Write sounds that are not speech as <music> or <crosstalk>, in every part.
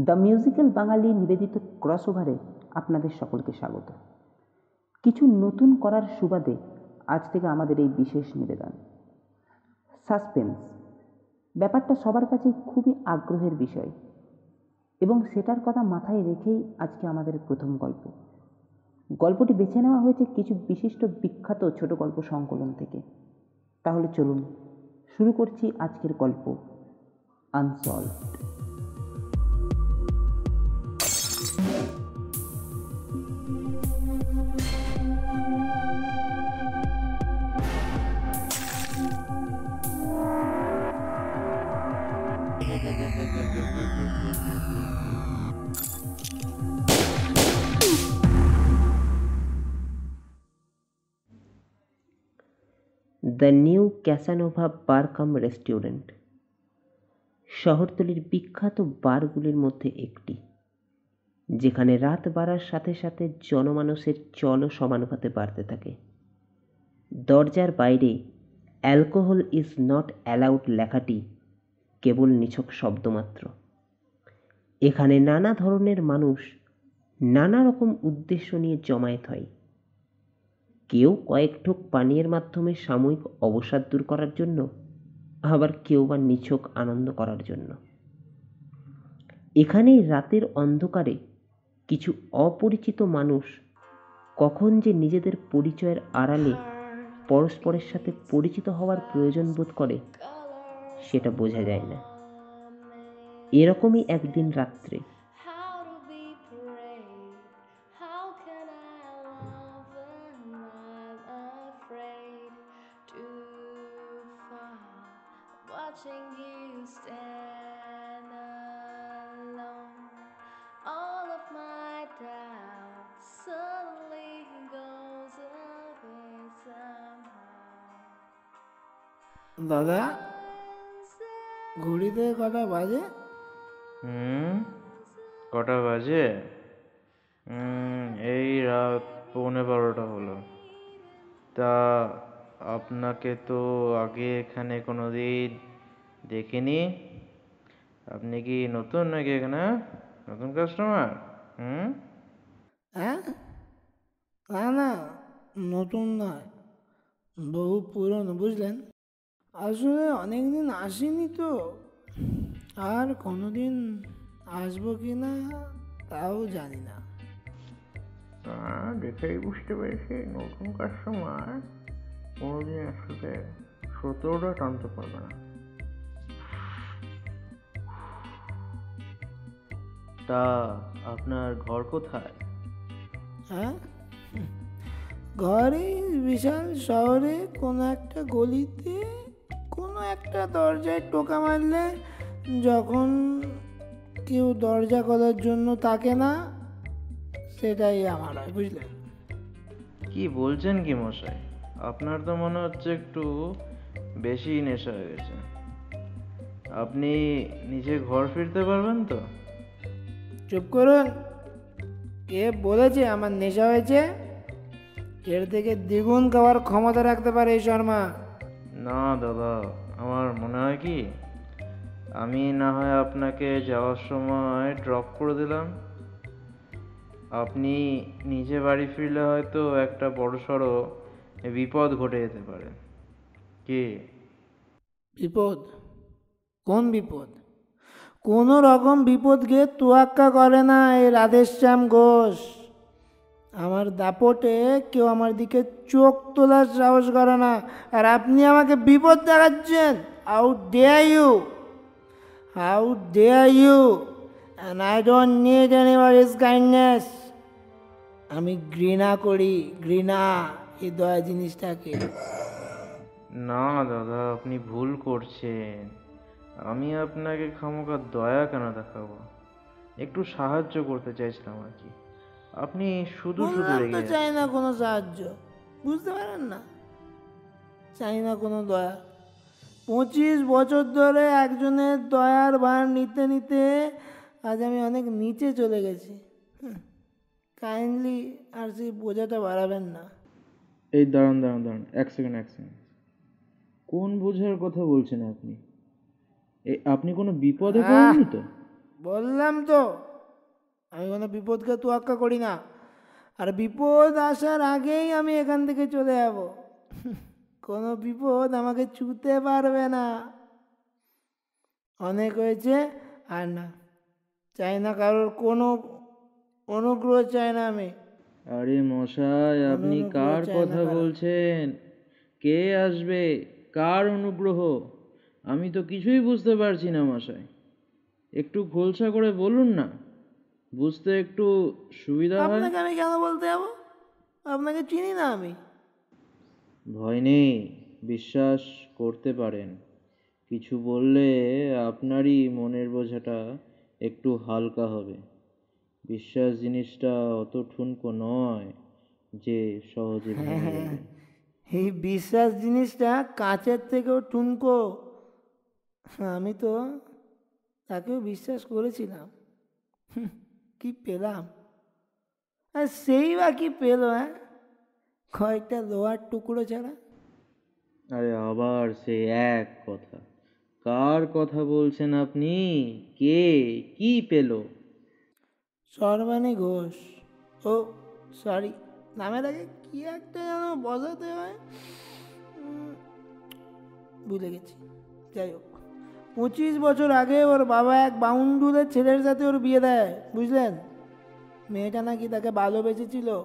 The musical বাঙালি নিবেদিত cross ওভারে আপনাদের সকলকে স্বাগত। কিছু নতুন করার সুবাদে আজ থেকে আমাদের এই বিশেষ নিবেদন। সাসপেন্স। ব্যাপারটা সবার কাছেই খুবই আগ্রহের বিষয় এবং সেটার কথা মাথায় রেখেই আজকে আমাদের প্রথম গল্প। গল্পটি বেছে নেওয়া হয়েছে কিছু বিশিষ্ট বিখ্যাত ছোট গল্প সংকলন থেকে। তাহলে চলুন শুরু করছি আজকের গল্প unsolved the new Casanova bar cum restaurant. শহরতলির বিখ্যাত বারগুলির মধ্যে একটি, যেখানে রাত বাড়ার সাথে সাথে জনমানুষের চলও সমানুপাতে বাড়তে থাকে। দরজার বাইরে, অ্যালকোহল ইজ নট অ্যালাউড লেখাটি কেবল নিছক শব্দমাত্র। এখানে নানা ধরনের মানুষ নানা রকম উদ্দেশ্য নিয়ে জমায়েত হয়। কেউ কয়েক ঠোক পানীয়ের মাধ্যমে সাময়িক অবসাদ দূর করার জন্য, আবার কেউ বা নিছক আনন্দ করার জন্য। এখানেই রাতের অন্ধকারে কিছু অপরিচিত মানুষ কখন যে নিজেদের পরিচয়ের আড়ালে পরস্পরের সাথে পরিচিত হওয়ার প্রয়োজন বোধ করে, সেটা বোঝা যায় না। এরকমই একদিন রাত্রে Watching you stand alone, all of my doubt suddenly goes away somehow. দাদা ঘড়িতে কটা বাজে হুম কটা বাজে হুম, এই রাত পৌনে বারোটা হলো তা আপনাকে তো আগে এখানে কোনো দিন দেখিনি আপনি কি নতুন নাকি এখানে? নতুন কাস্টমার হুম? হ্যাঁ? না না নতুন নয় বহু পুরনো বুঝলেন? আসলে অনেকদিন আসিনি তো। আর কোনোদিন আসব কি না তাও জানি না। তা দেখেই বুঝতে পেরেছি নতুন কাস্টমার কোনোদিন একসাথে সতেরোটা টানতে পারবে না। তা আপনার ঘর কোথায়? হ্যাঁ? ঘরে বিশাল শহরে কোনো একটা গলিতে কোনো একটা দরজায় টোকা মারলে যখন কেউ দরজা খোলার জন্য থাকে না সেটাই আমার হয় বুঝলেন? কি বলছেন কি মশাই? আপনার তো মনে হচ্ছে একটু বেশি নেশা হয়ে গেছে। আপনি নিজে ঘর ফিরতে পারবেন তো? চুপ করুন কে বলেছে আমার নেশা হয়েছে? এর থেকে দ্বিগুণ খাওয়ার ক্ষমতা রাখতে পারে এই শর্মা। না দাদা আমার মনে হয় কি আমি না হয় আপনাকে যাওয়ার সময় ড্রপ করে দিলাম। আপনি নিজে বাড়ি ফিরলে হয়তো একটা বড়সড় বিপদ ঘটে যেতে পারে। কি? বিপদ? কোন বিপদ? কোনো রকম বিপদকে তোয়াক্কা করে না এই রাধেশ্যাম ঘোষ। আমার দাপটে কেউ আমার দিকে চোখ তোলার সাহস করে না। আর আপনি আমাকে বিপদ দেখাচ্ছেন। How dare you how dare you I don't need anybody's kindness আমি ঘৃণা করি, ঘৃণা এই দয়া জিনিসটাকে। না, দাদা, আপনি ভুল করছেন। আমি আপনাকে খামোকা দয়া কেন দেখাবো? একটু সাহায্য করতে চাইছিলাম আর কি। আপনি শুধু শুধু রেগে চাই না কোনো সাহায্য। বুঝতে পারেন না? চাই না কোনো দয়া। পঁচিশ বছর ধরে একজনের দয়ার ভার নিতে নিতে আজ আমি অনেক নিচে চলে গেছি। কাইন্ডলি আর সেই বোঝাটা বাড়াবেন না। এই দাঁড়ান দাঁড়ান দাঁড়ান এক সেকেন্ড এক সেকেন্ড কোন বোঝার কথা বলছেন আপনি? আপনি কোনো বিপদে পড়েননি তো? বললাম তো আমি কোনো বিপদকে তোয়াক্কা করি না। আর বিপদ আসার আগেই আমি এখান থেকে চলে যাব। কোনো বিপদ আমাকে ছুতে পারবে না। অনেক হয়েছে আর না চাই না কারোর কোনো অনুগ্রহ চাই না আমি। আরে মশাই আপনি কার কথা বলছেন? কে আসবে? কার অনুগ্রহ? আমি তো কিছুই বুঝতে পারছি না মশাই। একটু খোলসা করে বলুন না। বুঝতে একটু সুবিধা হয়? আপনাকে আমি কেন বলতে যাব? আপনাকে চিনি না আমি। ভয় নেই বিশ্বাস করতে পারেন। কিছু বললে আপনারই মনের বোঝাটা একটু হালকা হবে। বিশ্বাস জিনিসটা অত ঠুনকো নয় যে সহজে <laughs> এই বিশ্বাস জিনিসটা কাঁচের থেকেও টুনকো আমি তো তাকেও বিশ্বাস করেছিলাম। কি পেলাম? আর সেই বা কি পেল হ্যাঁ? কয়েকটা লোহার টুকরো ছাড়া? আরে আবার সে এক কথা। কার কথা বলছেন আপনি? কে? কি পেল? সর্বাণী ঘোষ। ও সরি নামের আগে কি একটা যেন বসাতে হয়? ভুলে গেছি। যাই হোক। পঁচিশ বছর আগে ওর বাবা এক বাউন্ডুলের ছেলের সাথে ওর বিয়ে দেয়, বুঝলেন? মেয়েটা নাকি তাকে ভালোবেসেছিল।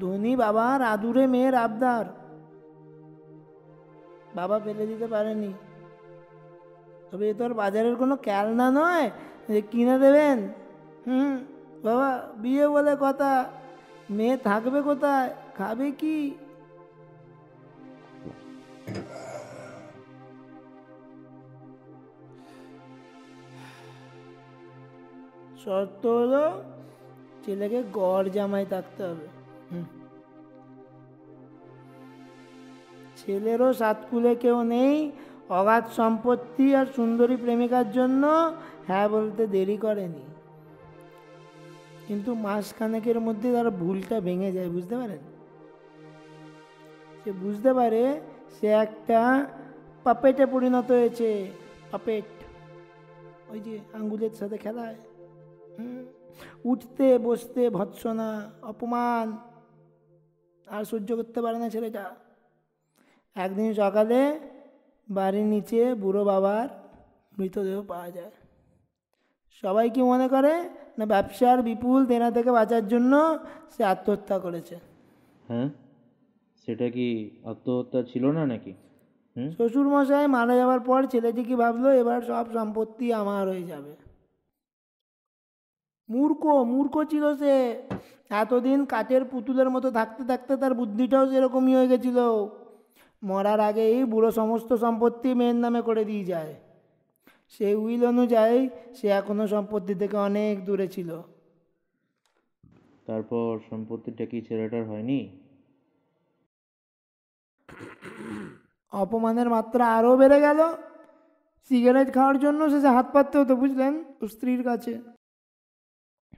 ধনী বাবার আদুরে মেয়ের আবদার। বাবা ফেলে দিতে পারেনি। তবে এ তো আর বাজারের কোনো ক্যালনা নয়, যে কিনে দেবেন। হুম, বাবা, বিয়ে বলে কথা। মেয়ে থাকবে কোথায়? খাবে কি? শর্ত হলো ছেলেকে গড় জামাই থাকতে হবে। ছেলেরও সাতকুলে কেউ নেই অগাধ সম্পত্তি আর সুন্দরী প্রেমিকার জন্য হ্যাঁ বলতে দেরি করেনি। কিন্তু মাসখানেকের মধ্যে তার ভুলটা ভেঙে যায় বুঝতে পারেন? সে বুঝতে পারে সে একটা পাপেটে পরিণত হয়েছে পাপেট। ওই যে আঙ্গুলের সাথে খেলায় হুম, উঠতে বসতে ভৎসনা অপমান আর সহ্য করতে পারে না ছেলেটা। একদিন সকালে বাড়ির নিচে বুড়ো বাবার মৃতদেহ পাওয়া যায়। সবাই কি মনে করে না ব্যবসার বিপুল দেনা থেকে বাঁচার জন্য সে আত্মহত্যা করেছে? হ্যাঁ সেটা কি আত্মহত্যা ছিল না নাকি? হুম? শ্বশুর মশাই মারা যাওয়ার পর ছেলেটি কি ভাবলো এবার সব সম্পত্তি আমার হয়ে যাবে। মূর্খ মূর্খ ছিল সে। এতদিন কাঠের পুতুলের মতো থাকতে থাকতে তার বুদ্ধিটাও সেরকমই হয়ে গেছিল। মরার আগেই বুড়ো সমস্ত সম্পত্তি মেয়ের নামে করে দিয়ে যায়। সেই উইল অনুযায়ী সে এখনও সম্পত্তি থেকে অনেক দূরে ছিল। তারপর সম্পত্তিটা কি ছেলেটার হয়নি? অপমানের মাত্রা আরও বেড়ে গেল। সিগারেট খাওয়ার জন্য সে হাত পাততে হতো বুঝলেন? স্ত্রীর কাছে।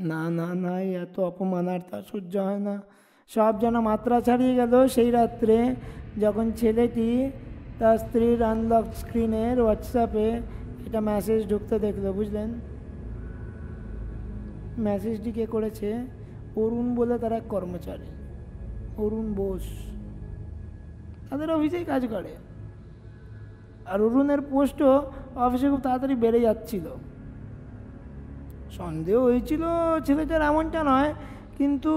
না না না এত অপমান। আর তার সহ্য হয় না। সব যেন মাত্রা ছাড়িয়ে গেল সেই রাত্রে যখন ছেলেটি তার স্ত্রীর আনলক স্ক্রিনের হোয়াটসঅ্যাপে এটা মেসেজ ঢুকতে দেখল, বুঝলেন? মেসেজটি কে করেছে? অরুণ বলে তার এক কর্মচারী, অরুণ বোস। তাদের অফিসেই কাজ করে। আর অরুণের পোস্টও অফিসে খুব তাড়াতাড়ি বেড়ে যাচ্ছিল। সন্দেহ হয়েছিল ছেলেটার এমনটা নয়, কিন্তু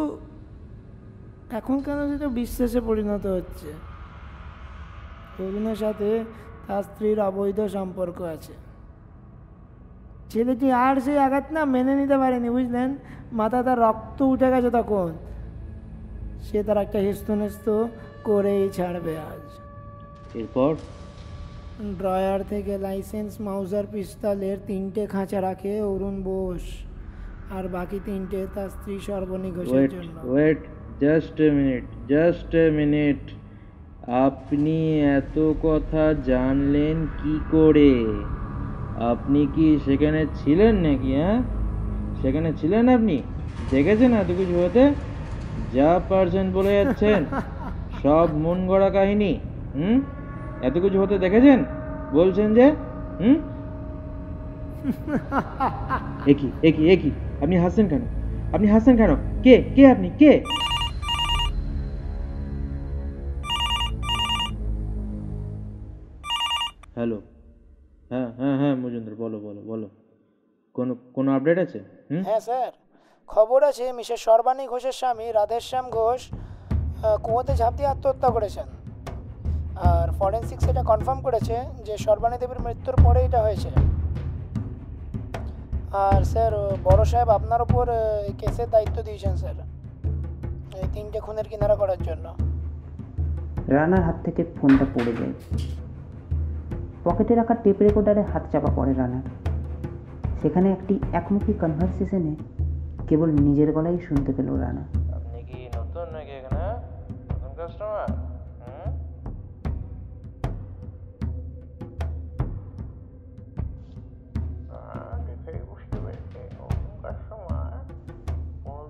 এখন কেন সেটা বিশ্বাসে পরিণত হচ্ছে? অরুণের সাথে তার স্ত্রীর অবৈধ সম্পর্ক আছে। ছেলেটি আর সেই আঘাত না মেনে নিতে পারেনি, বুঝলেন? মাথা তার রক্ত উঠে গেছে তখন। সে তার একটা হেস্ত নেস্ত করেই ছাড়বে আজ। এরপর? ড্রয়ার থেকে লাইসেন্স মাউজার পিস্তলের তিনটে খাঁচা রাখে অরুণ বোস। আর বাকি তিনটে তার স্ত্রী সর্বনী ঘোষের ওয়েট জন্য। Wait just a minute just a minute আপনি এত কথা জানলেন কি করে? আপনি কি সেখানে ছিলেন নাকি হ্যাঁ? সেখানে ছিলেন আপনি? দেখেছেন এত কিছু হতে? যা পারছেন বলে যাচ্ছেন। <laughs> সব মন গড়া কাহিনী হুম? এত কিছু হতে দেখেছেন? বলছেন যে হুম? একই একই একই আপনি হাসছেন কেন? আপনি হাসছেন কেন? কে কে আপনি? কে? হ্যালো। হ্যাঁ হ্যাঁ হ্যাঁ মজুমদার বলো বলো বলো। কোনো কোনো আপডেট আছে? হুম? হ্যাঁ স্যার। খবর আছে মিসেস সর্বাণী ঘোষের স্বামী রাধেশ্যাম ঘোষ কুয়োতে ঝাঁপ দিয়ে আত্মহত্যা করেছেন। আর ফরেন্সিক সেটা কনফার্ম করেছে যে সর্বাণী দেবীর মৃত্যুর পরে এটা হয়েছে। আর স্যার বড় সাহেব আপনার উপর কেসের দায়িত্ব দিয়েছেন স্যার এই তিনটে খুনের কিনারা করার জন্য। রানার হাত থেকে ফোনটা পড়ে যায়। পকেটে রাখা টেপ রেকর্ডারে হাত চাপা পড়ে রানার। সেখানে একটি একমুখী কনভারসেশনে কেবল নিজের গলাই শুনতে পেল রানা।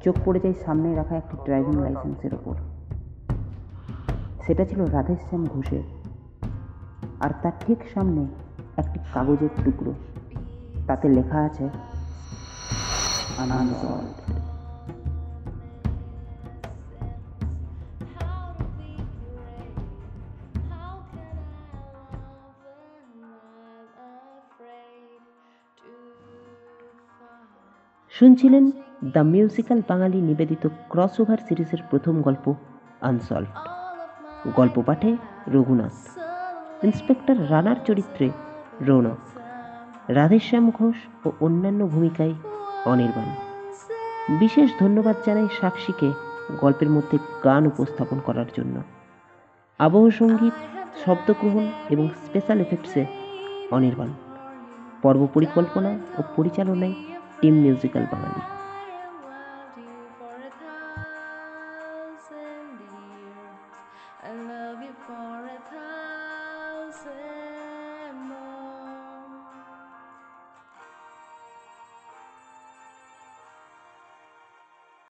চোখ পড়ে যায় সামনে রাখা একটি ড্রাইভিং লাইসেন্সের ওপর। সেটা ছিল রাধেশ্যাম ঘোষের। আর তার ঠিক সামনে একটি কাগজের টুকরো। তাতে লেখা আছে? শুনছিলেন দ্য মিউজিক্যাল বাঙালি নিবেদিত ক্রস ওভার সিরিজের প্রথম গল্প, আনসলভ। All of my গল্প পাঠে রঘুনাথ, ইন্সপেক্টর রানার চরিত্রে রৌনক রাধেশ্যাম ঘোষ ও অন্যান্য ভূমিকায় অনির্বাণ। বিশেষ ধন্যবাদ জানাই সাক্ষীকে গল্পের মধ্যে গান উপস্থাপন করার জন্য। আবহ সংগীত, শব্দগ্রহণ এবং স্পেশাল এফেক্টসে অনির্বাণ। পর্ব পরিকল্পনা ও পরিচালনায় টিম মিউজিক্যাল বাঙালি।